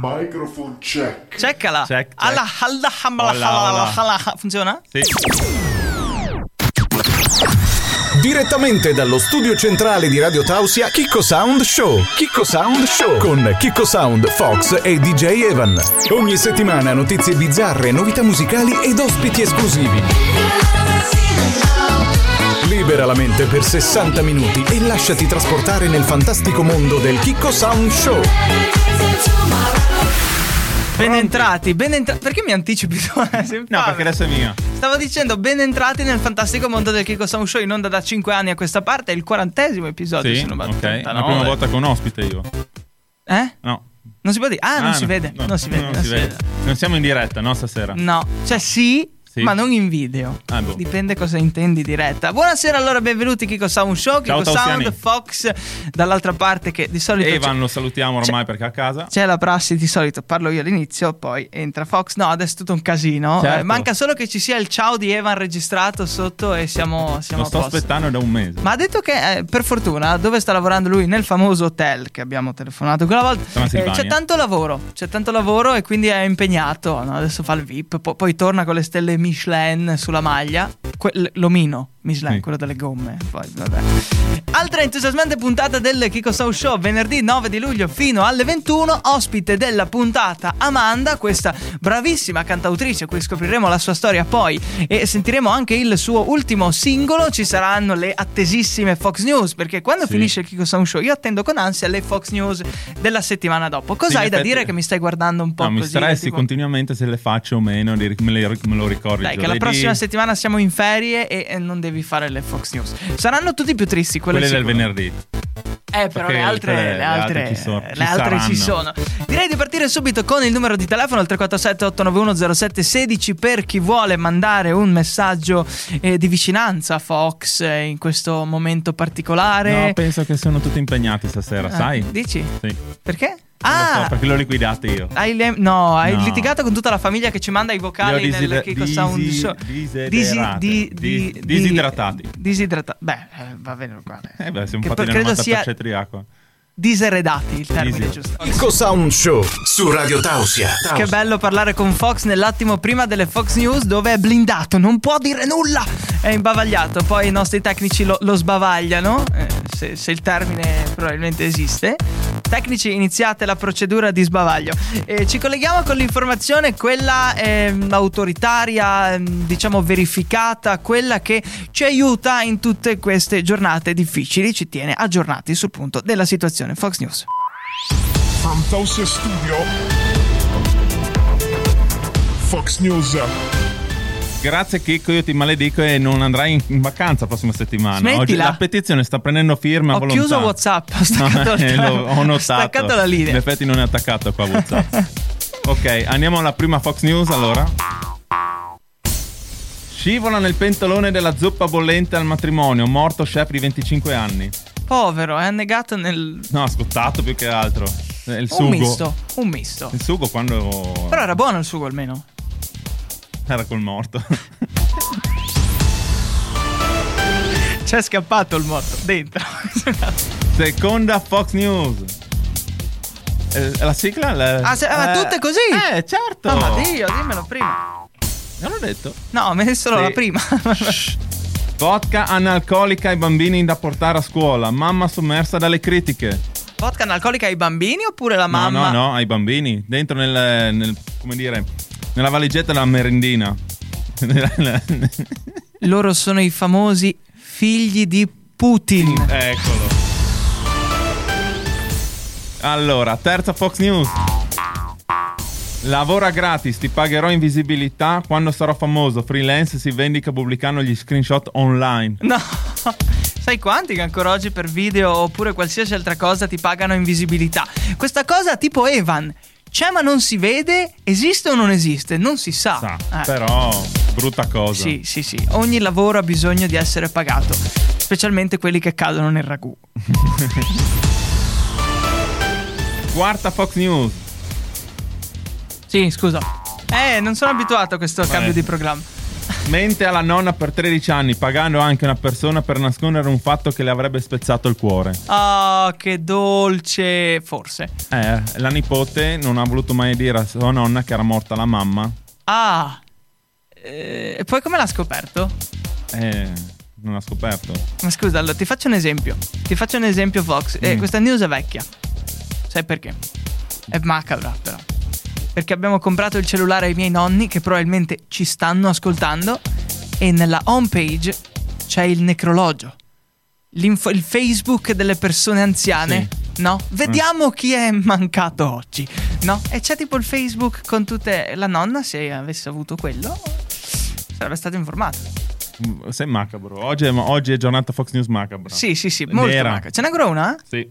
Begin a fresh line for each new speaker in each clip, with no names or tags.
Microphone check.
Ceccala.
Check, check.
Alla, alla, alla, alla, alla. Funziona?
Sì.
Direttamente dallo studio centrale di Radio Tausia, Kiko Sound Show. Kiko Sound Show con Kiko Sound, Fox e DJ Evan. Ogni settimana notizie bizzarre, novità musicali ed ospiti esclusivi. Libera la mente per 60 minuti e lasciati trasportare nel fantastico mondo del Kiko Sound Show.
Ben entrati, ben entrati. Perché mi anticipi?
No, perché adesso è mia.
Stavo dicendo, ben entrati nel fantastico mondo del Kiko Sound Show in onda da 5 anni a questa parte. È il quarantesimo episodio.
Sì,
non
ok. È la
89.
prima volta con ospite io.
Eh?
No.
Non si può dire? Ah, non
Ah,
si
no,
vede.
no,
non si vede. non si vede.
Non siamo in diretta, no, stasera?
No, cioè sì,
Sì.
ma non in video.
Ah, boh.
Dipende cosa intendi diretta. Buonasera allora, benvenuti Kiko Sound Show, Kiko
Ciao,
Sound,
Tausiani.
Fox dall'altra parte che di solito
Evan
c'è,
lo salutiamo ormai perché a casa.
c'è la prassi di solito, parlo io all'inizio, poi entra Fox. No, adesso è tutto un casino.
Certo.
Eh, manca solo che ci sia il ciao di Evan registrato sotto e siamo, siamo
Lo sto aspettando da un mese.
Ma ha detto che eh, per fortuna dove sta lavorando lui nel famoso hotel che abbiamo telefonato quella volta eh, c'è tanto lavoro, c'è tanto lavoro e quindi è impegnato. no? Adesso fa il VIP, po- poi torna con le stelle Michelin sulla maglia, que- l'omino Michelin,
Sì.
quello delle gomme. Poi, vabbè. Altra entusiasmante puntata del Kiko Show Show venerdì 9 di luglio fino alle 21. Ospite della puntata Amanda, questa bravissima cantautrice, cui scopriremo la sua storia poi e sentiremo anche il suo ultimo singolo. Ci saranno le attesissime Fox News, perché quando
Sì.
finisce il Kiko Sound Show io attendo con ansia le Fox News della settimana dopo. Cosa
Sì,
da
effetti-
dire che mi stai guardando un po'
No, mi
così?
stressi
tipo-
continuamente se le faccio o meno, me, le- me lo
Dai, che la
giovedì.
prossima settimana siamo in ferie e, e non devi fare le Fox News. Saranno tutti più tristi,
Quelle
è
del venerdì.
Eh, però le altre,
quelle-
le
le
altre,
altre ci sono-
le
ci
altre ci sono. Direi di partire subito con il numero di telefono, il 347 891 0716 per chi vuole mandare un messaggio eh, di vicinanza a Fox eh, in questo momento particolare.
No, penso che sono tutti impegnati stasera,
Ah,
sai?
Dici?
Sì.
Perché?
Non lo
Ah!
so, perché l'ho liquidate io.
Hai le- no, hai
No.
litigato con tutta la famiglia che ci manda i vocali
Li ho
nel
disi-
Kiko Sound
disi-
Show.
disiderate.
di- di-
disidratati.
Disidratati. Beh, eh, va bene uguale.
Eh beh, siamo
Che
fatti nel
credo sia
90% di acqua.
diseredati il termine
Disi-
giusto.
Kiko Sound Show su Radio Tausia.
Che bello parlare con Fox nell'attimo prima delle Fox News dove è blindato, non può dire nulla, è imbavagliato, poi i nostri tecnici lo, lo sbavagliano, eh, se, se il termine probabilmente esiste. Tecnici, iniziate la procedura di sbavaglio. Eh, ci colleghiamo con l'informazione, quella ehm, autoritaria, ehm, diciamo verificata, quella che ci aiuta in tutte queste giornate difficili, ci tiene aggiornati sul punto della situazione. Fox News.
From Studio. Fox News.
Grazie Chicco, io ti maledico e non andrai in, in vacanza la prossima settimana.
Smettila.
Oggi la petizione sta prendendo firma
Ho
volontà.
chiuso WhatsApp, ho staccato, il
Eh, lo- ho notato.
ho staccato la linea.
In effetti non è attaccato qua WhatsApp. ok, andiamo alla prima Fox News allora. Scivola nel pentolone della zuppa bollente al matrimonio, morto chef di 25 anni.
Povero, è annegato nel.
No, scottato più che altro. Il sugo.
Un misto. Un misto.
Il sugo quando
Però era buono il sugo almeno.
Era col morto.
C'è scappato il morto dentro.
Seconda Fox News. La sigla? La-
ah, se- ah,
eh,
tutte così?
Eh, certo.
Mamma Dio, dimmelo prima.
Non l'ho detto.
No, me ne solo
Sì.
la prima.
Vodka analcolica ai bambini da portare a scuola. Mamma sommersa dalle critiche.
Vodka analcolica ai bambini oppure la
No,
mamma?
no, no, ai bambini. Dentro nel, nel- come dire, nella valigetta della merendina.
Loro sono i famosi figli di Putin.
Eccolo. Allora, terza Fox News. Lavora gratis, ti pagherò in visibilità quando sarò famoso. Freelance si vendica pubblicando gli screenshot online.
No. Sai quanti che ancora oggi per video oppure qualsiasi altra cosa ti pagano invisibilità? Questa cosa tipo Evan. C'è ma non si vede? Esiste o non esiste? Non si sa.
Sa,
Eh.
però brutta cosa.
Sì, sì, sì. Ogni lavoro ha bisogno di essere pagato, specialmente quelli che cadono nel ragù.
Quarta Fox News.
Sì, scusa. Eh, non sono abituato a questo cambio di programma.
Mente alla nonna per 13 anni, pagando anche una persona per nascondere un fatto che le avrebbe spezzato il cuore.
Ah, che dolce. Forse.
Eh, la nipote non ha voluto mai dire a sua nonna che era morta la mamma.
Ah. Eh, E poi come l'ha scoperto?
Eh, non ha scoperto.
Ma scusa, allora ti faccio un esempio. Ti faccio un esempio, Fox. Eh,
Mm.
questa news è vecchia. Sai perché? È macabra, però. Perché abbiamo comprato il cellulare ai miei nonni, che probabilmente ci stanno ascoltando, e nella homepage c'è il necrologio. L'info- il Facebook delle persone anziane. No? Vediamo chi è mancato oggi. No? E c'è tipo il Facebook con tutte. La nonna, se avesse avuto quello, sarebbe stato informato.
Mm, Sei macabro. Oggi è, oggi è giornata Fox News macabra.
Sì, sì, sì, molto macabro. Ce n'è ancora una?
Sì.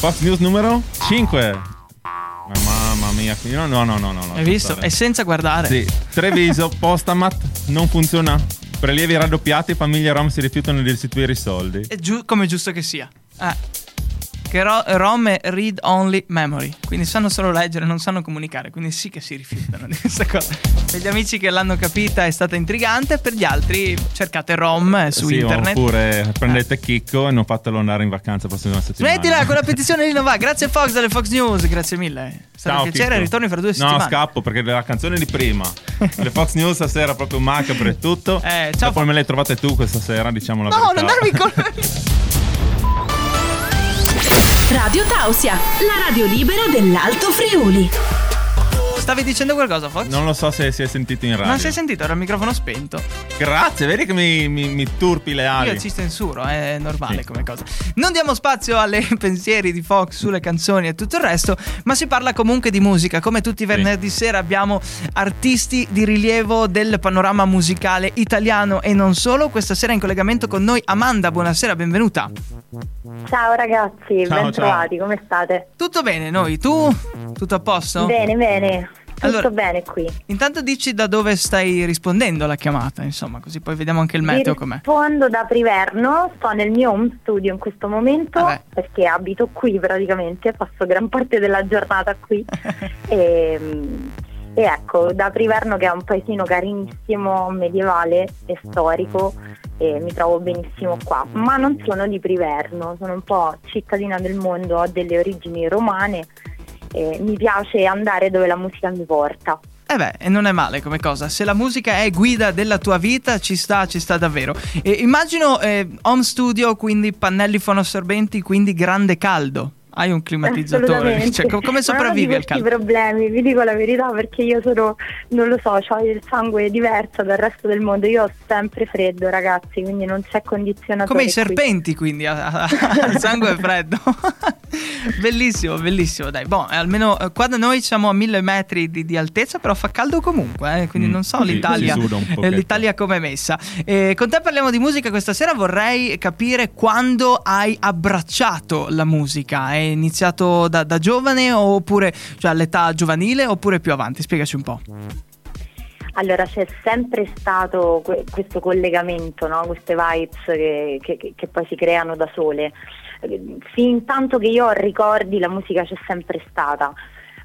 Fox News numero 5. Mamma mia, no, no, no, no, no.
Hai visto? E senza guardare.
Sì. Treviso, Postamat non funziona. Prelievi raddoppiati, famiglie rom si rifiutano di restituire i soldi.
È giu- come è giusto che sia. Eh. Che ro- ROM è read only memory. Quindi sanno solo leggere, non sanno comunicare. Quindi sì che si rifiutano di questa cosa. Per gli amici che l'hanno capita è stata intrigante. Per gli altri cercate ROM eh, su
Sì,
internet.
Oppure prendete Chicco e non fatelo andare in vacanza la prossima settimana.
Smettila con la petizione di Nova. Grazie Fox delle Fox News. Grazie mille. È stato
Ciao,
un piacere.
Chicco.
Ritorni fra due
No,
settimane.
scappo perché la canzone di prima. Le Fox News stasera proprio macabre e tutto.
Eh, ciao, Fo-
me le trovate tu questa sera, diciamo la
No,
verità.
non darmi con.
Radio Tausia, la radio libera dell'Alto Friuli.
Stavi dicendo qualcosa, Fox?
Non lo so se si è sentito in radio.
Non si è sentito, era il microfono spento.
Grazie, vedi che mi, mi- mi turpi le ali.
Io ci censuro, è normale
Sì.
come cosa. Non diamo spazio alle pensieri di Fox sulle canzoni e tutto il resto, ma si parla comunque di musica. Come tutti i venerdì sera abbiamo artisti di rilievo del panorama musicale italiano e non solo. Questa sera in collegamento con noi Amanda, buonasera, benvenuta.
Ciao ragazzi,
Ciao,
ben trovati, come state?
Tutto bene, noi? Tu? Tutto a posto?
Bene, bene, tutto
Allora-
bene qui.
Intanto dici da dove stai rispondendo alla chiamata, insomma, così poi vediamo anche il meteo com'è.
rispondo da Priverno, sto nel mio home studio in questo momento
Vabbè.
perché abito qui praticamente, passo gran parte della giornata qui e, e ecco, da Priverno che è un paesino carinissimo, medievale e storico e mi trovo benissimo qua, ma non sono di Priverno, sono un po' cittadina del mondo, ho delle origini romane e mi piace andare dove la musica mi porta.
Eh beh, non è male come cosa. Se la musica è guida della tua vita, ci sta, ci sta davvero. E immagino eh, home studio, quindi pannelli fonoassorbenti, quindi grande caldo. Hai un climatizzatore. Cioè, co- come
non
sopravvivi
ho
al
di questi
caldo?
problemi, vi dico la verità perché io sono, non lo so, ho il sangue diverso dal resto del mondo. Io ho sempre freddo, ragazzi, quindi non c'è condizionatore.
Come i
qui.
serpenti, quindi a- a- al sangue freddo. bellissimo, bellissimo. Dai, boh, eh, almeno eh, qua da noi siamo a mille metri di, di altezza, però fa caldo comunque. eh, quindi
Mm,
non so
sì,
l'Italia, eh, l'Italia come è messa. Eh, con te parliamo di musica questa sera. Vorrei capire quando hai abbracciato la musica. È iniziato da, da giovane oppure cioè all'età giovanile oppure più avanti? Spiegaci un po'.
Allora c'è sempre stato que- questo collegamento, no? queste vibes che, che- che- poi si creano da sole. Fin tanto che io ho ricordi la musica c'è sempre stata,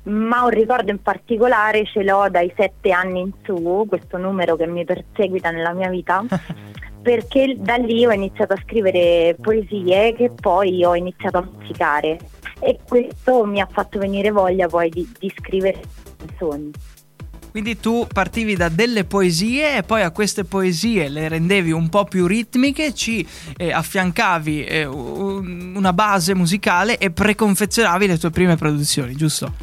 ma un ricordo in particolare ce l'ho dai sette anni in su, questo numero che mi perseguita nella mia vita, perché da lì ho iniziato a scrivere poesie che poi ho iniziato a musicare e questo mi ha fatto venire voglia poi di, di scrivere canzoni.
Quindi tu partivi da delle poesie e poi a queste poesie le rendevi un po' più ritmiche, ci eh, affiancavi eh, un- una base musicale e preconfezionavi le tue prime produzioni, giusto?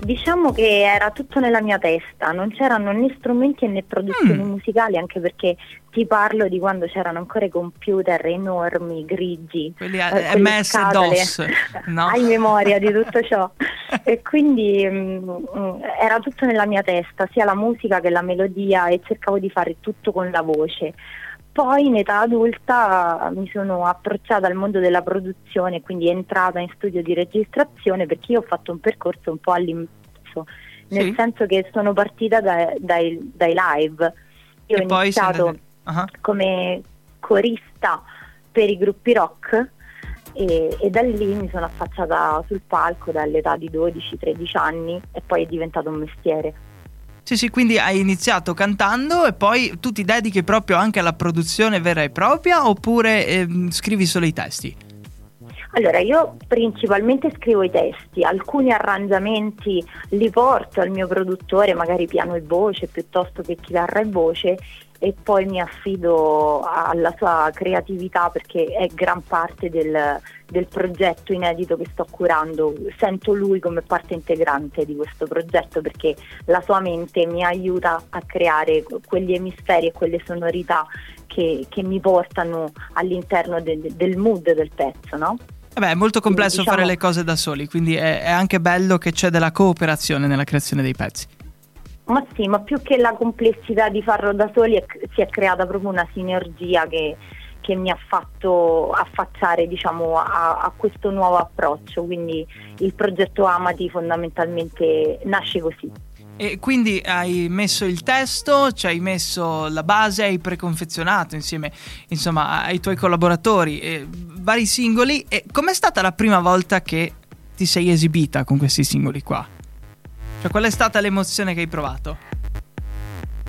Diciamo che era tutto nella mia testa, non c'erano né strumenti né produzioni
Mm.
musicali, anche perché ti parlo di quando c'erano ancora i computer enormi, grigi.
Quelli
eh,
eh, MS. DOS, no?
Hai memoria di tutto ciò. e quindi mm, mm, era tutto nella mia testa, sia la musica che la melodia e cercavo di fare tutto con la voce. Poi in età adulta mi sono approcciata al mondo della produzione, quindi entrata in studio di registrazione perché io ho fatto un percorso un po' all'inverso, nel
Sì.
senso che sono partita da- dai, dai live. Io
E
ho iniziato
Ah,
come corista per i gruppi rock e, e da lì mi sono affacciata sul palco dall'età di 12-13 anni e poi è diventato un mestiere.
Sì, sì, quindi hai iniziato cantando e poi tu ti dedichi proprio anche alla produzione vera e propria oppure ehm, scrivi solo i testi?
Allora, io principalmente scrivo i testi, alcuni arrangiamenti li porto al mio produttore, magari piano e voce piuttosto che chitarra e voce e poi mi affido alla sua creatività perché è gran parte del, del, progetto inedito che sto curando. Sento lui come parte integrante di questo progetto perché la sua mente mi aiuta a creare quegli emisferi e quelle sonorità che, che mi portano all'interno del, del mood del pezzo, no?
Vabbè, è molto complesso
diciamo...
fare le cose da soli, quindi è, è anche bello che c'è della cooperazione nella creazione dei pezzi.
Ma sì, ma più che la complessità di farlo da soli è, si è creata proprio una sinergia che, che mi ha fatto affacciare diciamo, a, a, questo nuovo approccio, quindi il progetto Amati fondamentalmente nasce così.
E quindi hai messo il testo, ci hai messo la base, hai preconfezionato insieme insomma, ai tuoi collaboratori eh, vari singoli. E com'è stata la prima volta che ti sei esibita con questi singoli qua? Cioè, qual è stata l'emozione che hai provato?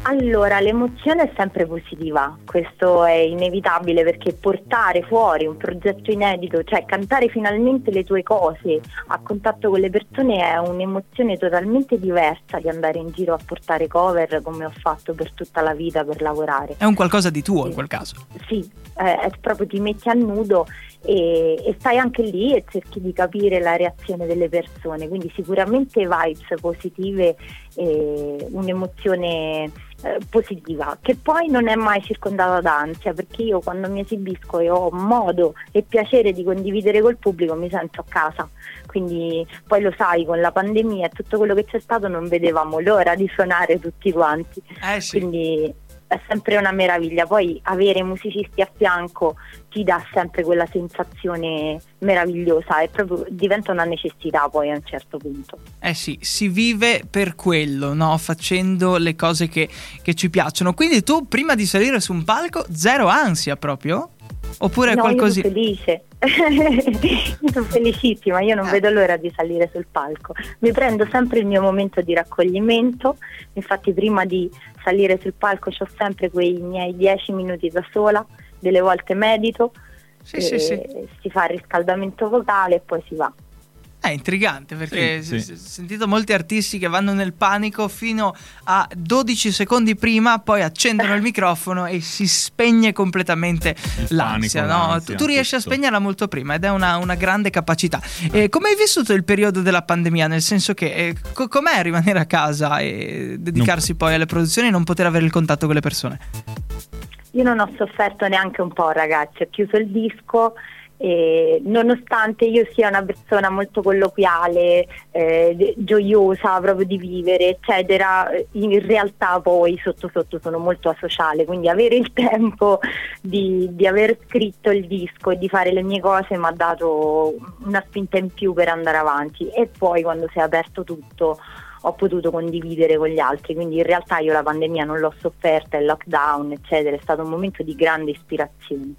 Allora, l'emozione è sempre positiva, questo è inevitabile perché portare fuori un progetto inedito, cioè cantare finalmente le tue cose a contatto con le persone è un'emozione totalmente diversa di andare in giro a portare cover come ho fatto per tutta la vita per lavorare.
È un qualcosa di tuo sì. in quel caso.
Sì, eh, proprio ti metti a nudo e, e, stai anche lì e cerchi di capire la reazione delle persone, quindi sicuramente vibes positive e un'emozione eh, positiva, che poi non è mai circondata da ansia, perché io quando mi esibisco e ho modo e piacere di condividere col pubblico mi sento a casa, quindi poi lo sai, con la pandemia e tutto quello che c'è stato non vedevamo l'ora di suonare tutti quanti,
eh sì.
quindi è sempre una meraviglia. Poi avere musicisti a fianco ti dà sempre quella sensazione meravigliosa e proprio diventa una necessità poi a un certo punto.
Eh sì, si vive per quello, no? facendo le cose che, che ci piacciono. Quindi tu prima di salire su un palco, zero ansia proprio? Oppure
no,
qualcosa...
Io sono felice. io sono felicissima, io non eh. vedo l'ora di salire sul palco. Mi prendo sempre il mio momento di raccoglimento, infatti prima di salire sul palco ho sempre quei miei dieci minuti da sola, delle volte medito,
sì, sì, sì.
si fa il riscaldamento vocale e poi si va.
È intrigante perché
sì, sì.
ho sentito molti artisti che vanno nel panico fino a 12 secondi prima, poi accendono il microfono e si spegne completamente il l'ansia. Panico, no? l'ansia tu, tu, riesci tutto. a spegnerla molto prima ed è una, una grande capacità. Eh, come hai vissuto il periodo della pandemia? Nel senso che eh, co- com'è rimanere a casa e dedicarsi non... poi alle produzioni e non poter avere il contatto con le persone?
Io non ho sofferto neanche un po', ragazzi. Ho chiuso il disco e nonostante io sia una persona molto colloquiale, eh, gioiosa proprio di vivere, eccetera, in realtà poi sotto sotto sono molto asociale, quindi avere il tempo di, di aver scritto il disco e di fare le mie cose mi ha dato una spinta in più per andare avanti e poi quando si è aperto tutto ho potuto condividere con gli altri, quindi in realtà io la pandemia non l'ho sofferta, il lockdown, eccetera, è stato un momento di grande ispirazione.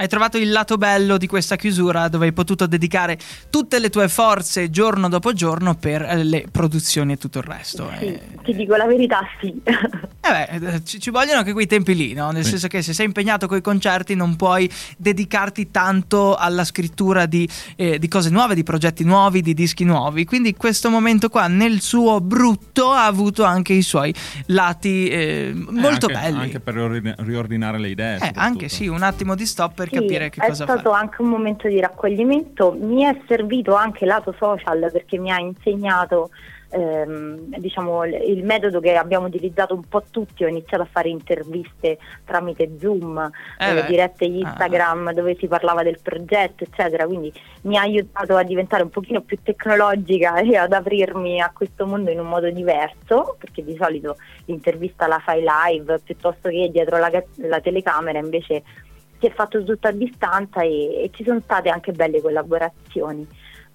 Hai trovato il lato bello di questa chiusura dove hai potuto dedicare tutte le tue forze giorno dopo giorno per eh, le produzioni e tutto il resto.
Sì, eh, ti dico la verità, sì.
Eh beh, ci, ci, vogliono anche quei tempi lì, no? Nel sì. senso che se sei impegnato con i concerti non puoi dedicarti tanto alla scrittura di, eh, di, cose nuove, di progetti nuovi, di dischi nuovi. Quindi questo momento qua, nel suo brutto, ha avuto anche i suoi lati eh, molto
anche,
belli.
Anche per riordinare le idee.
Eh, anche sì, un attimo di stop per
sì,
capire che cosa
fare. È stato anche un momento di raccoglimento, mi è servito anche lato social perché mi ha insegnato ehm, diciamo, il metodo che abbiamo utilizzato un po' tutti, ho iniziato a fare interviste tramite Zoom,
eh
eh, dirette Instagram ah. dove si parlava del progetto, eccetera, quindi mi ha aiutato a diventare un pochino più tecnologica e ad aprirmi a questo mondo in un modo diverso, perché di solito l'intervista la fai live piuttosto che dietro la, la telecamera, invece si è fatto tutto a distanza e, e ci sono state anche belle collaborazioni.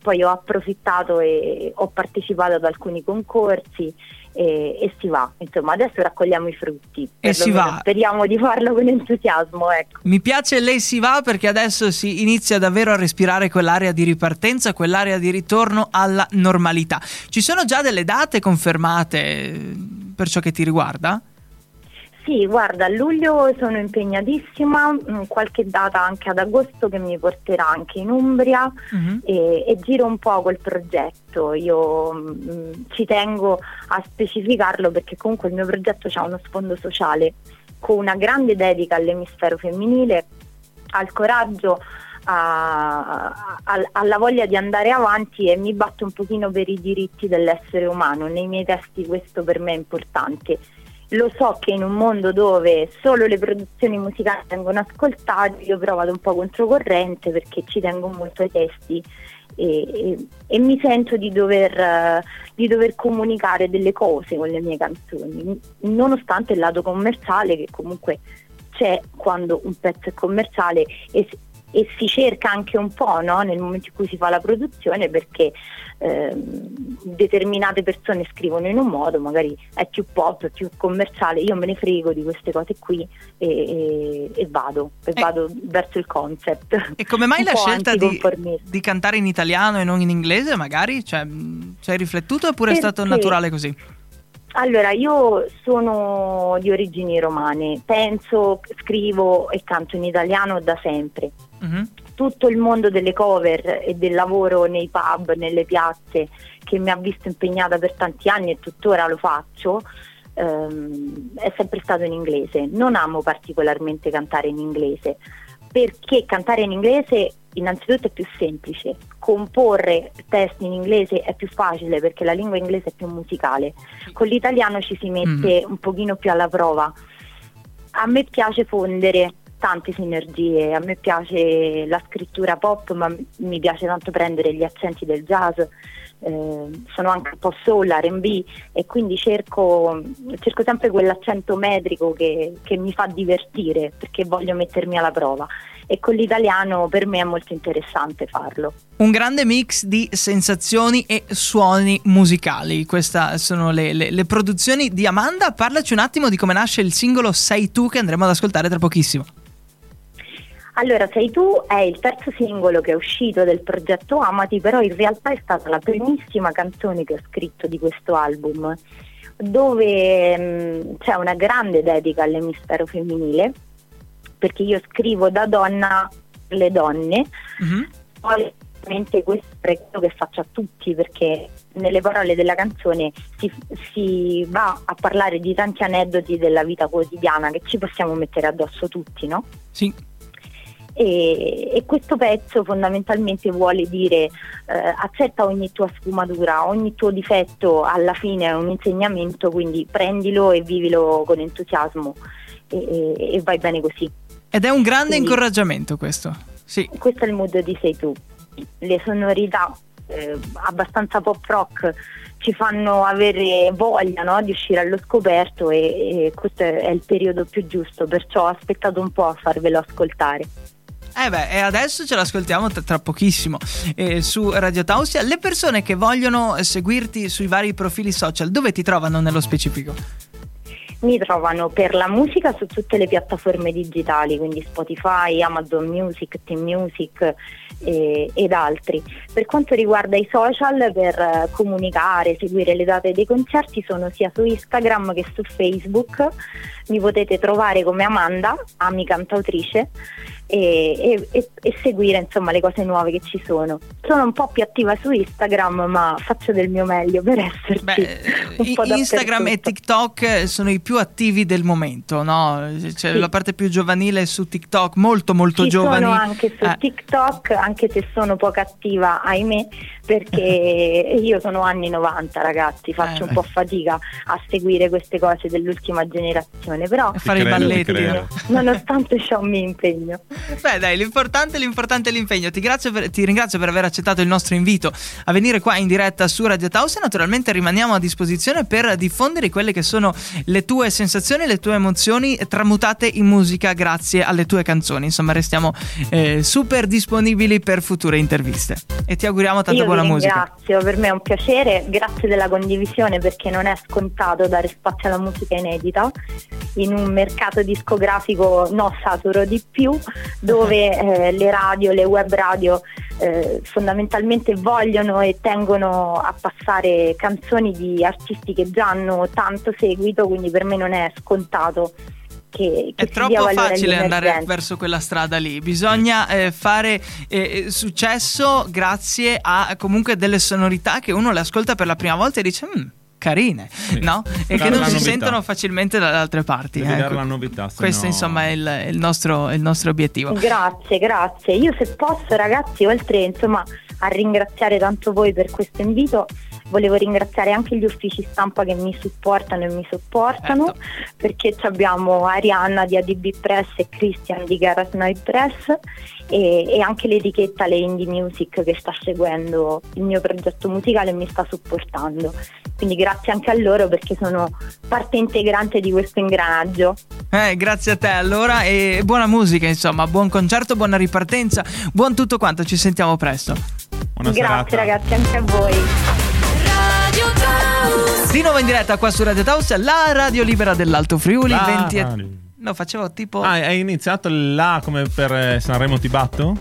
Poi ho approfittato e ho partecipato ad alcuni concorsi e, e, si va. Insomma, adesso raccogliamo i frutti.
E si va.
Speriamo di farlo con entusiasmo. Ecco.
Mi piace lei si va perché adesso si inizia davvero a respirare quell'area di ripartenza, quell'area di ritorno alla normalità. Ci sono già delle date confermate? per ciò che ti riguarda?
Sì, guarda, a luglio sono impegnatissima, mm, qualche data anche ad agosto che mi porterà anche in Umbria
Mhm.
e, e giro un po' quel progetto. Io mm, ci tengo a specificarlo perché comunque il mio progetto ha uno sfondo sociale con una grande dedica all'emisfero femminile, al coraggio, a- a- alla voglia di andare avanti e mi batto un pochino per i diritti dell'essere umano. Nei miei testi questo per me è importante. Lo so che in un mondo dove solo le produzioni musicali vengono ascoltate, io però vado un po' controcorrente perché ci tengo molto ai testi e, e- e mi sento di dover, eh, di dover comunicare delle cose con le mie canzoni, nonostante il lato commerciale che comunque c'è quando un pezzo è commerciale e, e si cerca anche un po' no, nel momento in cui si fa la produzione perché ehm, determinate persone scrivono in un modo, magari è più pop, più commerciale, io me ne frego di queste cose qui e, e- e vado, e
Eh.
vado verso il concept.
E come mai la scelta di, di cantare in italiano e non in inglese, magari? Cioè, ci hai riflettuto oppure è stato
Perché?
naturale così?
Allora, io sono di origini romane, penso, scrivo e canto in italiano da sempre.
Mhm.
Tutto il mondo delle cover e del lavoro nei pub, nelle piazze, che mi ha visto impegnata per tanti anni e tuttora lo faccio, ehm, è sempre stato in inglese. Non amo particolarmente cantare in inglese, perché cantare in inglese innanzitutto è più semplice, comporre testi in inglese è più facile perché la lingua inglese è più musicale, con l'italiano ci si mette un pochino più alla prova. A me piace fondere tante sinergie, a me piace la scrittura pop, ma mi piace tanto prendere gli accenti del jazz, eh, sono anche un po' soul, R&B e quindi cerco, cerco sempre quell'accento metrico che, che mi fa divertire perché voglio mettermi alla prova e con l'italiano per me è molto interessante farlo.
Un grande mix di sensazioni e suoni musicali. Queste sono le, le- le produzioni di Amanda. Parlaci un attimo di come nasce il singolo Sei tu che andremo ad ascoltare tra pochissimo.
Allora, Sei tu è il terzo singolo che è uscito del progetto Amati, però in realtà è stata la primissima canzone che ho scritto di questo album, dove mh, c'è una grande dedica all'emisfero femminile, perché io scrivo da donna per le donne,
Mhm.
poi ovviamente questo è quello che faccio a tutti perché nelle parole della canzone si, si va a parlare di tanti aneddoti della vita quotidiana che ci possiamo mettere addosso tutti, no?
Sì.
E, e questo pezzo fondamentalmente vuole dire eh, accetta ogni tua sfumatura, ogni tuo difetto alla fine è un insegnamento, quindi prendilo e vivilo con entusiasmo e, e- e vai bene così.
Ed è un grande
Quindi-
incoraggiamento questo. Sì.
Questo è il mood di Sei tu. Le sonorità eh, abbastanza pop rock ci fanno avere voglia no, di uscire allo scoperto e, e questo è, è il periodo più giusto, perciò ho aspettato un po' a farvelo ascoltare.
Eh beh, e adesso ce l'ascoltiamo tra, tra pochissimo eh, su Radio Tausia. Le persone che vogliono seguirti sui vari profili social, dove ti trovano nello specifico?
Mi trovano per la musica su tutte le piattaforme digitali, quindi Spotify, Amazon Music, Team Music eh, ed altri. Per quanto riguarda i social, per eh, comunicare, seguire le date dei concerti, sono sia su Instagram che su Facebook. Mi potete trovare come Amanda, Ami Cantautrice, e, e- e- seguire insomma le cose nuove che ci sono. Sono un po' più attiva su Instagram, ma faccio del mio meglio per esserci.
Beh,
un
i-
po'
Instagram e. TikTok sono i più attivi del momento, no? C'è
Sì.
la parte più giovanile su TikTok, molto molto
Ci
giovani.
sono anche su
Eh,
TikTok, anche se sono poco attiva, ahimè, perché io sono anni 90 ragazzi, faccio
Eh,
un po' fatica a seguire queste cose dell'ultima generazione, però
fare i balletti. no?
nonostante ciò mi impegno.
Beh, dai, l'importante, l'importante è l'impegno. Ti, per- ti ringrazio per aver accettato il nostro invito a venire qua in diretta su Radio Taos e naturalmente rimaniamo a disposizione per diffondere quelle che sono le tue sensazioni, le tue emozioni tramutate in musica grazie alle tue canzoni. Insomma, restiamo eh, super disponibili per future interviste. E ti auguriamo tanta
io
buona musica.
ringrazio, per me è un piacere, grazie della condivisione perché non è scontato dare spazio alla musica inedita in un mercato discografico no saturo di più, dove eh, le radio, le web radio eh, fondamentalmente vogliono e tengono a passare canzoni di artisti che già hanno tanto seguito, quindi per me non è scontato che, che
è troppo facile andare verso quella strada lì. Bisogna eh, fare eh, successo grazie a comunque delle sonorità che uno le ascolta per la prima volta e dice. Carine, sì. no? E che non si novità. sentono facilmente dalle altre parti.
Devi ecco. la novità.
Questo,
no...
insomma, è il, il, nostro, il, nostro, obiettivo.
Grazie, grazie. Io, se posso, ragazzi, oltre insomma, a ringraziare tanto voi per questo invito, volevo ringraziare anche gli uffici stampa che mi supportano e mi sopportano certo. perché abbiamo Arianna di ADB Press e Christian di Garage Night Press e, e, anche l'etichetta Le Indie Music che sta seguendo il mio progetto musicale e mi sta supportando. Quindi grazie anche a loro perché sono parte integrante di questo ingranaggio.
Eh, grazie a te allora e buona musica insomma, buon concerto, buona ripartenza, buon tutto quanto, ci sentiamo presto.
Buona grazie serata. ragazzi, anche a voi.
Di nuovo in diretta qua su Radio Taus, la radio libera dell'Alto Friuli. La 20... No, facevo tipo.
Ah, hai iniziato là come per eh, Sanremo Tibatto?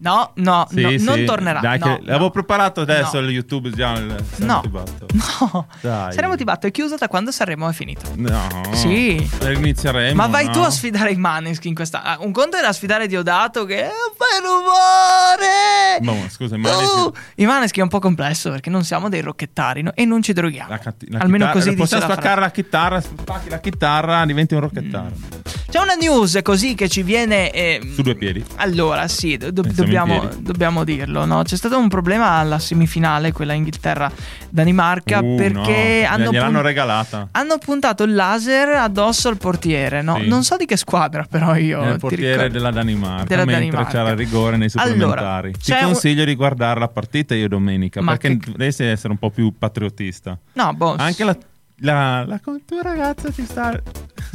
No, no, sì, no sì. non tornerà. Dai, no,
l'avevo no. preparato adesso no. YouTube già il
no.
Tibatto.
No, Dai. Saremo Tibatto è chiuso da quando Sanremo è finito.
No.
Sì.
Inizieremo.
Ma vai tu a sfidare i Maneskin questa. Ah, un conto era sfidare Diodato che fai rumore.
No, scusa, i Maneskin. Uh,
I Maneskin è un po' complesso perché non siamo dei rocchettari no? e non ci droghiamo. La cat- la Almeno chitarra, così
dice Possiamo spaccare la chitarra, spacchi la chitarra, diventi un rocchettaro. Mm.
C'è una news così che ci viene. Eh,
Su due piedi.
Allora, sì, do- dobbiamo, dobbiamo, dirlo. No? C'è stato un problema alla semifinale, quella Inghilterra-Danimarca, uh, perché
no.
hanno,
pun- regalata.
hanno puntato il laser addosso al portiere. No? Sì. Non so di che squadra, però io.
Il portiere della Danimarca. Della mentre Danimarca. c'era rigore nei supplementari. Allora, Ti consiglio un... di guardare la partita io domenica, Ma perché che... dovresti essere un po' più patriotista.
No, boh.
Anche la la, la tua ragazza ci sta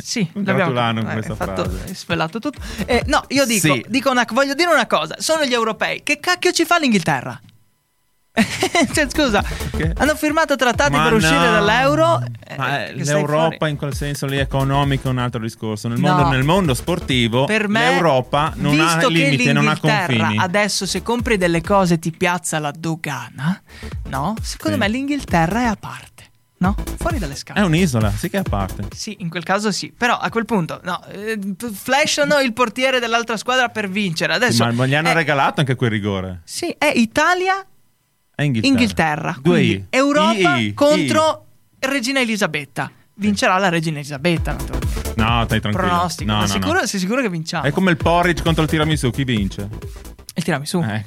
sì, con
eh, questa
fatto,
frase.
Svelato tutto. Eh, no, io dico, sì. dico una, voglio dire una cosa. Sono gli europei. Che cacchio ci fa l'Inghilterra? cioè, scusa, okay. hanno firmato trattati ma per no. uscire dall'euro.
Eh, l'Europa in quel senso lì economico è un altro discorso. Nel, no. mondo, nel mondo, sportivo, me, l'Europa non ha limiti, non ha confini.
Adesso, se compri delle cose, ti piazza la dogana. No, secondo sì. me l'Inghilterra è a parte. No, fuori dalle scale.
È un'isola, sì che è a parte.
Sì, in quel caso sì. Però a quel punto, no, eh, flashano il portiere dell'altra squadra per vincere. Adesso
sì, ma, gli hanno è... regalato anche quel rigore.
Sì, è Italia,
è Inghilterra.
Inghilterra.
Due I.
Europa I, contro I. Regina Elisabetta. Vincerà la Regina Elisabetta, naturalmente.
No, stai tranquillo.
Pronostico.
No, no,
sicuro,
no.
sei sicuro che vinciamo?
È come il porridge contro il tiramisù, chi vince?
Il tiramisù. Eh,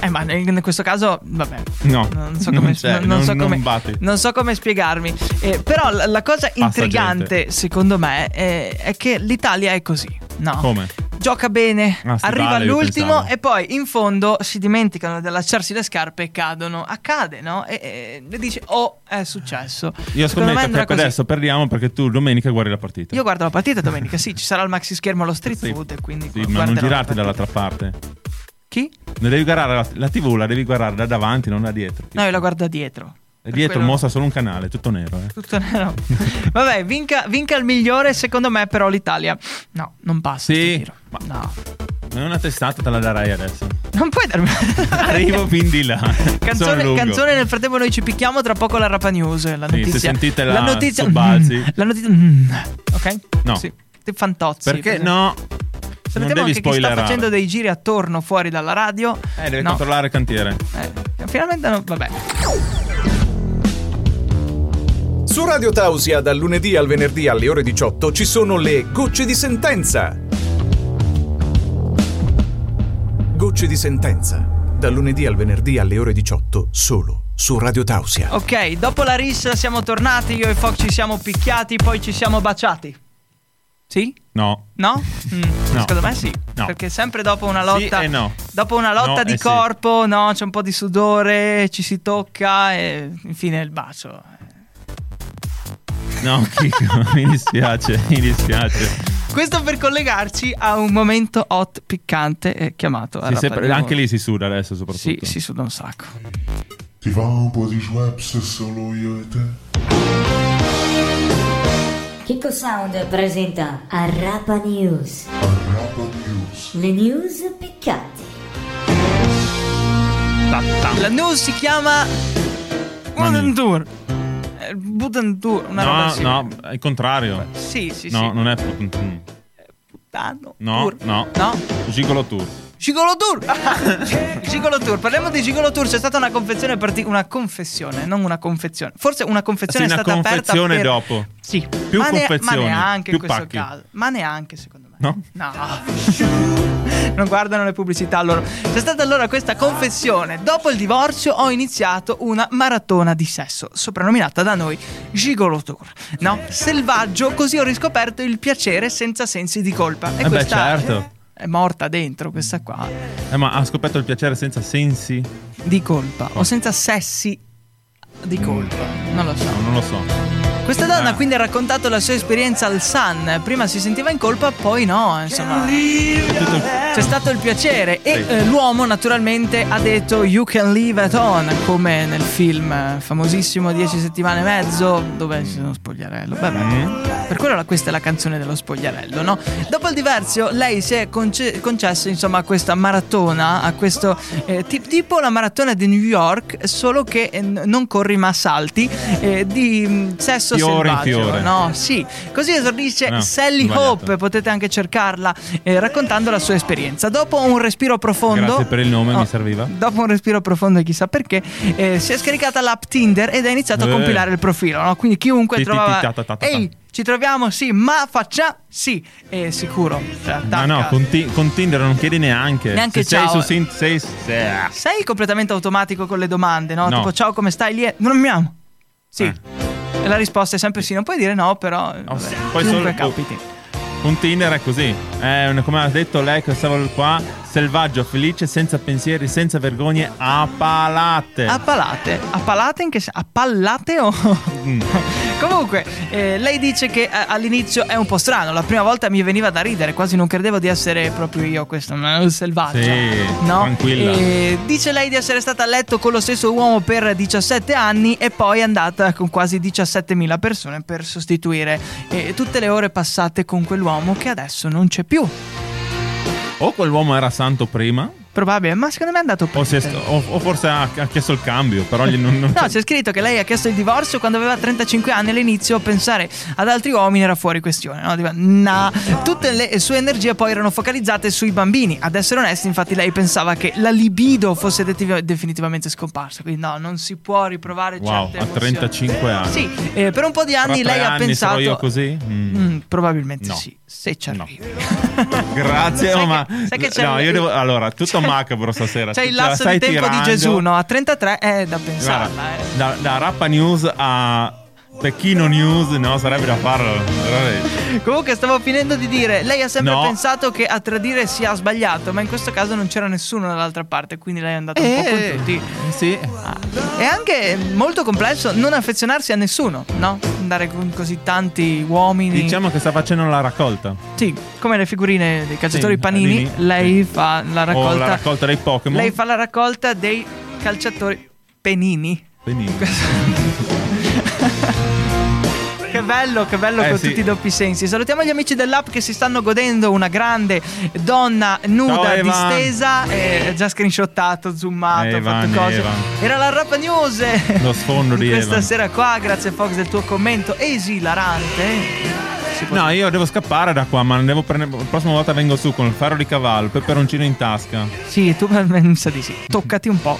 eh, ma in questo caso, vabbè.
No,
non so come, non, non, non so come, non so come spiegarmi. Eh, però la, la cosa Passa intrigante, gente. secondo me, è, è, che l'Italia è così. No.
Come?
Gioca bene, ah, arriva vale, all'ultimo e poi in fondo si dimenticano di allacciarsi le scarpe e cadono. Accade, no? E, e dici, oh, è successo.
Io scommetto che adesso perdiamo perché tu domenica guardi la partita.
Io guardo la partita domenica, sì, ci sarà il maxi schermo allo street sì. food. Quindi
sì, ma non girarti dall'altra parte.
Chi?
Ne devi guardare la, la, TV, la devi guardare da davanti, non da dietro.
No, io la guardo da dietro.
E dietro quello... mostra solo un canale, tutto nero. Eh.
Tutto nero. Vabbè, vinca, vinca, il migliore, secondo me, però l'Italia. No, non passa.
Sì.
Ma no.
Non è una testata, te la darai adesso.
Non puoi darmi.
Arrivo fin di là.
Canzone, canzone, nel frattempo noi ci picchiamo, tra poco la Rapa News. La notizia. Sì, se
sentite la,
la notizia.
Sobbalzi.
La notizia. Mm, ok?
No.
Sì. Fantozzi.
Perché no?
Salutiamo anche chi sta facendo dei giri attorno fuori dalla radio.
Eh, deve no. controllare il cantiere.
Eh, finalmente no, vabbè.
Su Radio Tausia dal lunedì al venerdì alle ore 18 ci sono le gocce di sentenza. Gocce di sentenza. Dal lunedì al venerdì alle ore 18 solo su Radio Tausia.
Ok, dopo la rissa siamo tornati, io e Fox ci siamo picchiati, poi ci siamo baciati. Sì?
No.
No? Mm, no. Secondo me sì.
No.
Perché sempre dopo una lotta.
Sì no.
Dopo una lotta
no
di corpo, sì. no, c'è un po' di sudore, ci si tocca e infine il bacio.
No, Chico, mi dispiace, mi dispiace.
Questo per collegarci a un momento hot piccante eh, chiamato
sì, sempre, Anche lì si suda adesso soprattutto.
Sì, si suda un sacco.
Ti fa un po' di Schweppes solo io e te?
Chicco Sound presenta Arrapa News. Arrapa News. Le news piccanti.
La news si chiama Wooden Tour. Button Tour, una
no,
roba
No, è il contrario.
Sì, sì,
no,
sì.
non è Puttana.
Puttano.
No,
tour.
no.
No.
Gigolo Tour.
Gigolo Tour! Gigolo Tour, parliamo di Gigolo Tour. C'è stata una confezione, parti- una confessione, non una confezione. Forse una confezione
sì,
è stata
una
aperta.
confezione
per...
dopo.
Sì,
più
ma, ne-
confezioni.
ma neanche in questo
pacchi.
caso. Ma neanche secondo me.
No?
No. non guardano le pubblicità loro. C'è stata allora questa confessione. Dopo il divorzio ho iniziato una maratona di sesso, soprannominata da noi Gigolo Tour. No? Selvaggio, così ho riscoperto il piacere senza sensi di colpa. E
Eh beh,
questa
certo.
È morta dentro questa qua.
Eh, ma ha scoperto il piacere senza sensi?
Di colpa.
Oh.
O senza sessi di colpa. Non lo so.
No, non lo so.
Questa donna
Ah.
quindi ha raccontato la sua esperienza al Sun. Prima si sentiva in colpa, poi no. Insomma, c'è stato il piacere. E eh, l'uomo naturalmente ha detto You can leave it on, come nel film eh, famosissimo 10 settimane e mezzo, dove ci sono spogliarello. Vabbè,
Mm.
per quello la- questa è la canzone dello spogliarello, no? Dopo il divorzio, lei si è conce- concesso insomma questa maratona, a questo eh, ti- tipo la maratona di New York, solo che eh, non corri ma salti, eh, di mh, sesso
Fiore in
selvaggio.
fiore.
No, sì. Così esordisce
No,
Sally
sbagliato.
Hope, potete anche cercarla eh, raccontando la sua esperienza. Dopo un respiro profondo,
Grazie per il nome,
Oh,
mi serviva.
Dopo un respiro profondo, e chissà perché, eh, si è scaricata l'app Tinder ed ha iniziato a
Eh.
compilare il profilo. no? Quindi chiunque trovava. Ehi, ci troviamo? Sì, ma faccia sì, è sicuro. Cioè,
Ma no, con, ti- con Tinder non chiedi neanche.
Neanche
Se sei
ciao.
su Sin- sei, sei-
Sei completamente automatico con le domande, no?
No.
Tipo, ciao, come stai? Lì è- non mi amo. Sì.
Eh.
E la risposta è sempre sì. Non puoi dire no, però. vabbè,
sì. Poi solo-
capiti.
Con Tinder è così. È un- come ha detto lei, che stavo qua, selvaggio, felice, senza pensieri, senza vergogne, a palate.
A palate. A palate in che senso? A pallate o.
Mm.
Comunque, eh, lei dice che eh, all'inizio è un po' strano. La prima volta mi veniva da ridere, quasi non credevo di essere proprio io questo un selvaggio.
Sì,
no?
tranquilla.
E dice lei di essere stata a letto con lo stesso uomo per 17 anni e poi è andata con quasi 17.000 persone per sostituire eh, tutte le ore passate con quell'uomo che adesso non c'è più.
O quell'uomo era santo prima,
Probabile, ma secondo me è andato
o, è o- o forse ha, ha chiesto il cambio, però gli non, non-
No, c'è scritto che lei ha chiesto il divorzio quando aveva 35 anni all'inizio. Pensare ad altri uomini era fuori questione. No? Nah. Tutte le sue energie poi erano focalizzate sui bambini. Ad essere onesti, infatti, lei pensava che la libido fosse definitivamente scomparsa. Quindi, no, non si può riprovare
Wow, a
emozioni.
35 anni.
Sì, eh, per un po' di anni lei ha
anni
pensato.
sarò io così? Mm.
Mm, probabilmente
No.
sì, se ci
No.
arrivi.
Grazie,
Sai
ma
che- sai che c'è
no, io devo allora, tutto macabro stasera.
C'è il
la
lasso di tempo
tirando.
di Gesù, no? A 33 è da
Guarda,
pensarla. eh.
da, da Rappa News a Pechino News, no, sarebbe da farlo. veramente.
Comunque stavo finendo di dire, lei ha sempre
No.
pensato che a tradire sia sbagliato, ma in questo caso non c'era nessuno dall'altra parte, quindi lei è andata un po' con tutti.
sì.
È anche molto complesso non affezionarsi a nessuno, no? Andare con così tanti uomini.
Diciamo che sta facendo la raccolta.
Sì, come le figurine dei calciatori
Sì,
panini,
panini,
lei
sì.
fa la
O
raccolta.
la raccolta dei Pokémon.
lei fa la raccolta dei calciatori penini.
Benissimo.
Che bello, che bello
Eh,
con
sì.
tutti i doppi sensi. Salutiamo gli amici dell'app che si stanno godendo una grande donna nuda,
Ciao,
distesa, eh, già screenshottato, zoomato,
Evan,
fatto cose.
Evan.
Era la Rap News.
Lo sfondo di
questa
Evan.
sera qua, grazie Fox del tuo commento esilarante.
No, io devo scappare da qua, ma devo prendere. La prossima volta vengo su con il ferro di cavallo, peperoncino in tasca.
Sì, tu mi sa di sì. Toccati un po'.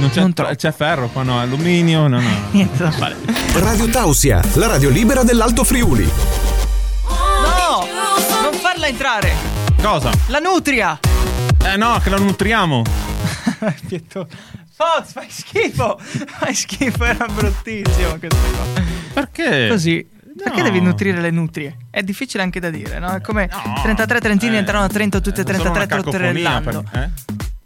Non c'è,
Non troppo.
c'è ferro qua, no, alluminio, no, no.
Niente da fare.
Radio Tausia, la radio libera dell'Alto Friuli.
No! Non farla entrare!
Cosa?
La nutria!
Eh no, che la nutriamo.
Pietro. Fox, fai schifo! Fai schifo, era bruttissimo questo qua.
Perché?
Così. Perché
No.
devi nutrire le nutrie? È difficile anche da dire, no? È come 33 trentini
Eh,
entrano a Trento tutte e
sono
33
una
trottere
cacofonia
l'anno.
per- eh?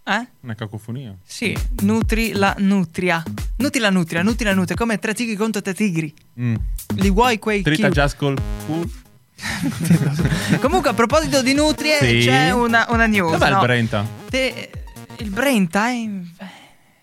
Eh?
Una cacofonia.
Sì, nutri la nutria. Nutri la nutria, nutri la nutria, come tre tigri contro tre tigri.
Mm.
Li vuoi quei
Trita
cute?
just col.
Comunque, a proposito di nutrie,
Sì.
c'è una, una news.
Dov'è
no?
il Brenta?
Te- il Brenta è.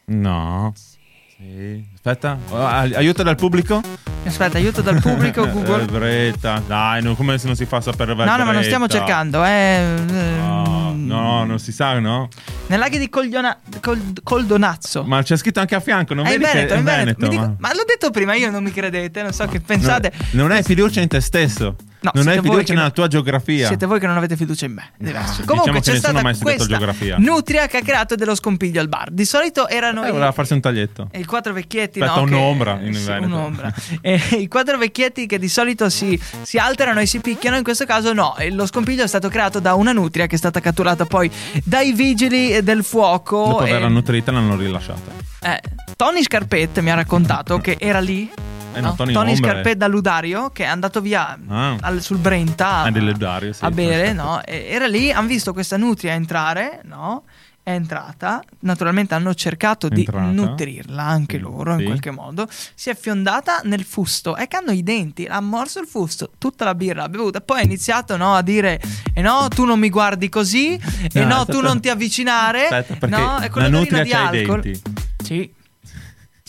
No. Sì. Aspetta, oh, ai- aiuto dal pubblico?
Aspetta, aiuto dal pubblico Google.
Bretta, dai, no, come se non si fa sapere
No, no, ma non stiamo cercando, eh.
No, no, non si sa, no?
Nel laghi di Cogliona, Col, Coldonazzo.
Ma c'è scritto anche a fianco, non
è
vedi
Veneto,
che è
Veneto.
Veneto,
dico,
ma...
ma l'ho detto prima, io non mi credete, non so che pensate.
No, non hai fiducia in te stesso. No, non hai fiducia nella tua geografia.
Siete voi che non avete fiducia in me.
No,
Comunque
diciamo
c'è stata
mai
questa
geografia.
nutria che ha creato dello scompiglio al bar. Di solito erano
eh,
i,
voleva farsi un taglietto.
I quattro vecchietti,
Aspetta,
no,
un'ombra
che,
in
sì,
Veneto.
un'ombra. e, I quattro vecchietti che di solito si, si, alterano e si picchiano, in questo caso no. Lo scompiglio è stato creato da una nutria che è stata catturata poi dai vigili del fuoco.
Dopo averla
e...
nutrita l'hanno rilasciata.
Eh, Tony Scarpette mi ha raccontato che era lì
eh no,
no?
Tony,
Tony. Scarpet da Ludario che è andato via
Ah.
al- sul Brenta
Ah, di Ludario, sì.
a bere, no? E era lì, hanno visto questa nutria entrare, no? È entrata, naturalmente hanno cercato di
Entrata.
nutrirla anche
Sì,
loro in
sì.
qualche modo. Si è fiondata nel fusto e che hanno i denti, ha morso il fusto, tutta la birra bevuta. Poi ha iniziato no, a dire: E no, tu non mi guardi così, e
No,
no,
aspetta.
tu non ti avvicinare.
Aspetta,
no, è con
la
la
nutria
di alcol.
denti.
Sì.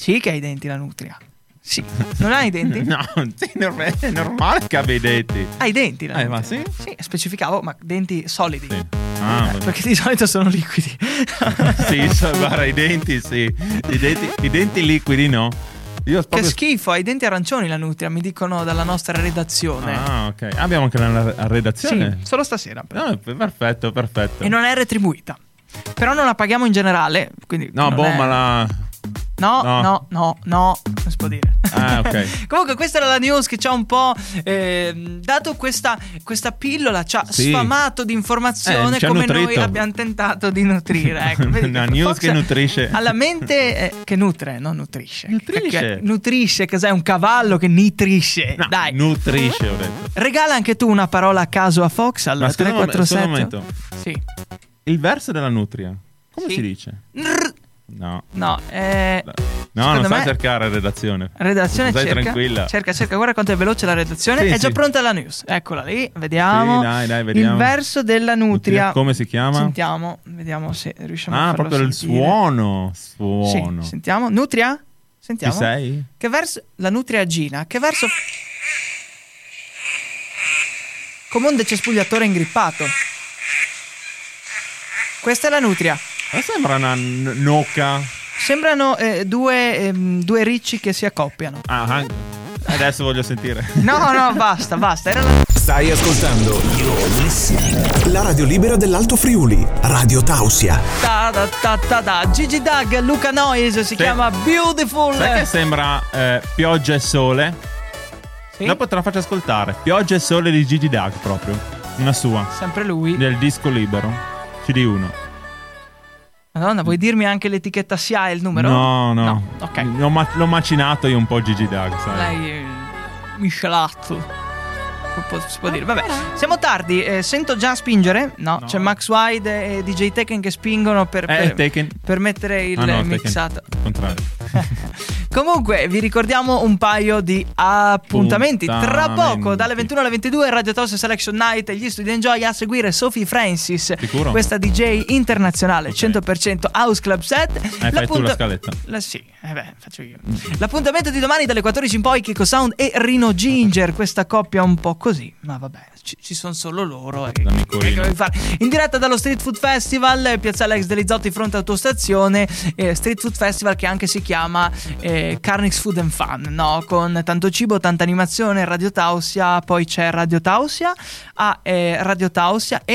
Sì, che ha i denti la nutria. Sì. Non ha i denti?
No, sì, norm- è normale che abbia i denti.
Ha i denti la
Eh,
nutria.
ma sì?
Sì, specificavo, ma denti solidi.
Sì. Ah,
Eh, perché di solito sono liquidi.
sì, so- guarda, i denti sì. I denti, i denti liquidi no. Io
Che
proprio...
schifo, ha i denti arancioni la nutria, mi dicono dalla nostra redazione.
Ah, ok. Abbiamo anche la la redazione.
sì, solo stasera. però.
No, perfetto, perfetto.
E non è retribuita. Però non la paghiamo in generale. Quindi
No,
non
boh,
è-
ma la...
No,
No.
no, no, no, non si può dire.
Ah, ok.
Comunque, questa era la news che ci ha un po' ehm, dato questa, questa pillola, ci ha
Sì.
sfamato di informazione
Eh,
come noi
nutrito.
abbiamo tentato di nutrire. Ecco, vedi
Una news
Fox
che nutrisce.
Ha la mente eh, che nutre, non nutrisce.
Nutrisce.
Che- che- nutrisce, cos'è? Un cavallo che nitrisce.
No,
Dai.
Nutrisce, ho detto.
Regala anche tu una parola a caso a Fox al
Ma scusa un momento,
347.
scusa un momento.
Sì.
Il verso della nutria. Come
Sì.
si dice?
Nrr.
No.
No, eh,
No, non stai
me-
a cercare redazione.
Redazione
Stai
cerca,
tranquilla.
cerca, cerca, guarda quanto è veloce la redazione.
Sì,
è già
sì.
pronta la news. Eccola lì, vediamo.
Sì, dai, dai, vediamo.
Il verso della nutria.
Come si chiama?
Sentiamo, vediamo se riusciamo a
Ah,
farlo
proprio il
sentire.
suono.
Sì,
Suono.
sentiamo. Nutria?
Ci
Sentiamo.
sei?
Che verso? La nutria Gina. Che verso? Come un decespugliatore ingrippato. Questa è la nutria.
Ma sembra una n- nocca.
Sembrano eh, due, ehm, due ricci che si accoppiano.
Ah, ah, adesso voglio sentire.
No, no, basta, basta. Era la...
Stai ascoltando la radio libera dell'Alto Friuli, Radio Tausia.
Ta da ta ta da. Gigi Dag, Luca Noise si chiama Beautiful.
Sai che sembra eh, pioggia e sole?
Sì?
Dopo te la faccio ascoltare. Pioggia e sole di Gigi Dag proprio. Una sua.
Sempre lui.
Del disco libero. CD1.
Madonna, vuoi dirmi anche l'etichetta SIA e il numero?
No, no.
Ok.
L'ho, ma- l'ho macinato io un po' Gigi Dag, sai.
Lei è miscelato. Si può dire. Vabbè, siamo tardi. eh, sento già spingere. No,
No.
c'è Max Wide e DJ Tekken che spingono per,
Eh,
per,
Taken.
per mettere il
Ah, no,
mixato.
Contrario.
Comunque, vi ricordiamo un paio di appuntamenti. Tra poco, dalle 21 alle 22, Radio Toast Selection Night e gli Studi Enjoy a seguire Sophie Francis.
Sicuro?
Questa DJ internazionale,
Ok.
100% House Club Set.
Eh, fai tu la scaletta.
La- sì, eh beh, faccio io. L'appuntamento di domani dalle 14 in poi, Kiko Sound e Rino Ginger. Questa coppia un po' così, ma vabbè, ci, ci sono solo loro. E, devi fare? In diretta dallo Street Food Festival, eh, Piazzale Ex Delizzotti, fronte autostazione. eh, Street Food Festival che anche si chiama eh, Carnix Food and Fun, no? Con tanto cibo, tanta animazione, Radio Tausia. Poi c'è Radio Tausia, ah, eh, Radio Tausia e.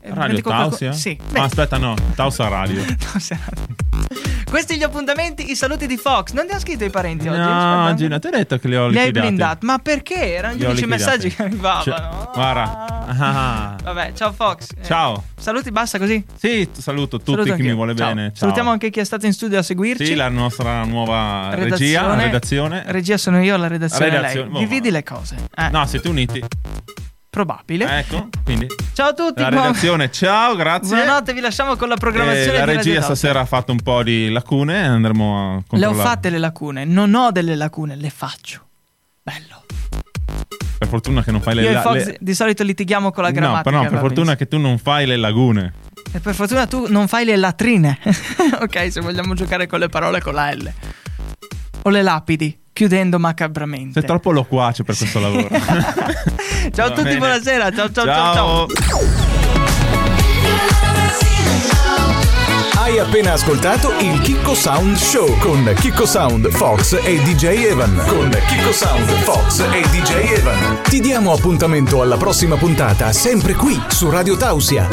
eh,
Radio
qualco-
Tausia?
Sì.
Ah, aspetta, no. Tausa Radio.
Tausia Radio. Questi gli appuntamenti, i saluti di Fox. Non ti hanno scritto i parenti oggi?
No. Gina, ti ho detto che li ho
Li hai
liquidati.
blindati. Ma perché? Erano gli unici
liquidati.
messaggi che arrivavano.
Cioè, guarda. Ah.
Vabbè, ciao Fox. Eh,
Ciao.
Saluti, basta così.
Sì, saluto tutti
Saluto
chi mi vuole
Ciao.
bene. Ciao.
Salutiamo anche chi è stato in studio a seguirci.
Sì, la nostra nuova regia, redazione.
Regia sono io, la redazione, è
Redazione,
lei.
boh,
Dividi le cose. Eh,
No, siete uniti.
Probabile.
Ecco, quindi
Ciao a tutti.
la redazione, ciao, grazie.
Buonanotte, vi lasciamo con la programmazione
Eh, la regia stasera ha fatto un po' di lacune, andremo a
Le
controllare.
ho fatte le lacune. Non ho delle lacune, le faccio. Bello.
Per fortuna che non fai le,
Io e
la-
Fox
le-
di solito litighiamo con la
No,
grammatica.
però per
va
fortuna
benissimo.
che tu non fai le lagune.
E per fortuna tu non fai le latrine. ok, se vogliamo giocare con le parole con la L. O le lapidi. Chiudendo macabramente.
Sei troppo loquace per questo lavoro.
ciao a tutti, bene. buonasera. Ciao ciao ciao ciao.
Hai appena ascoltato il Kiko Sound Show con Kiko Sound, Fox e DJ Evan. Con Kiko Sound, Fox e DJ Evan. Ti diamo appuntamento alla prossima puntata, sempre qui su Radio Tausia.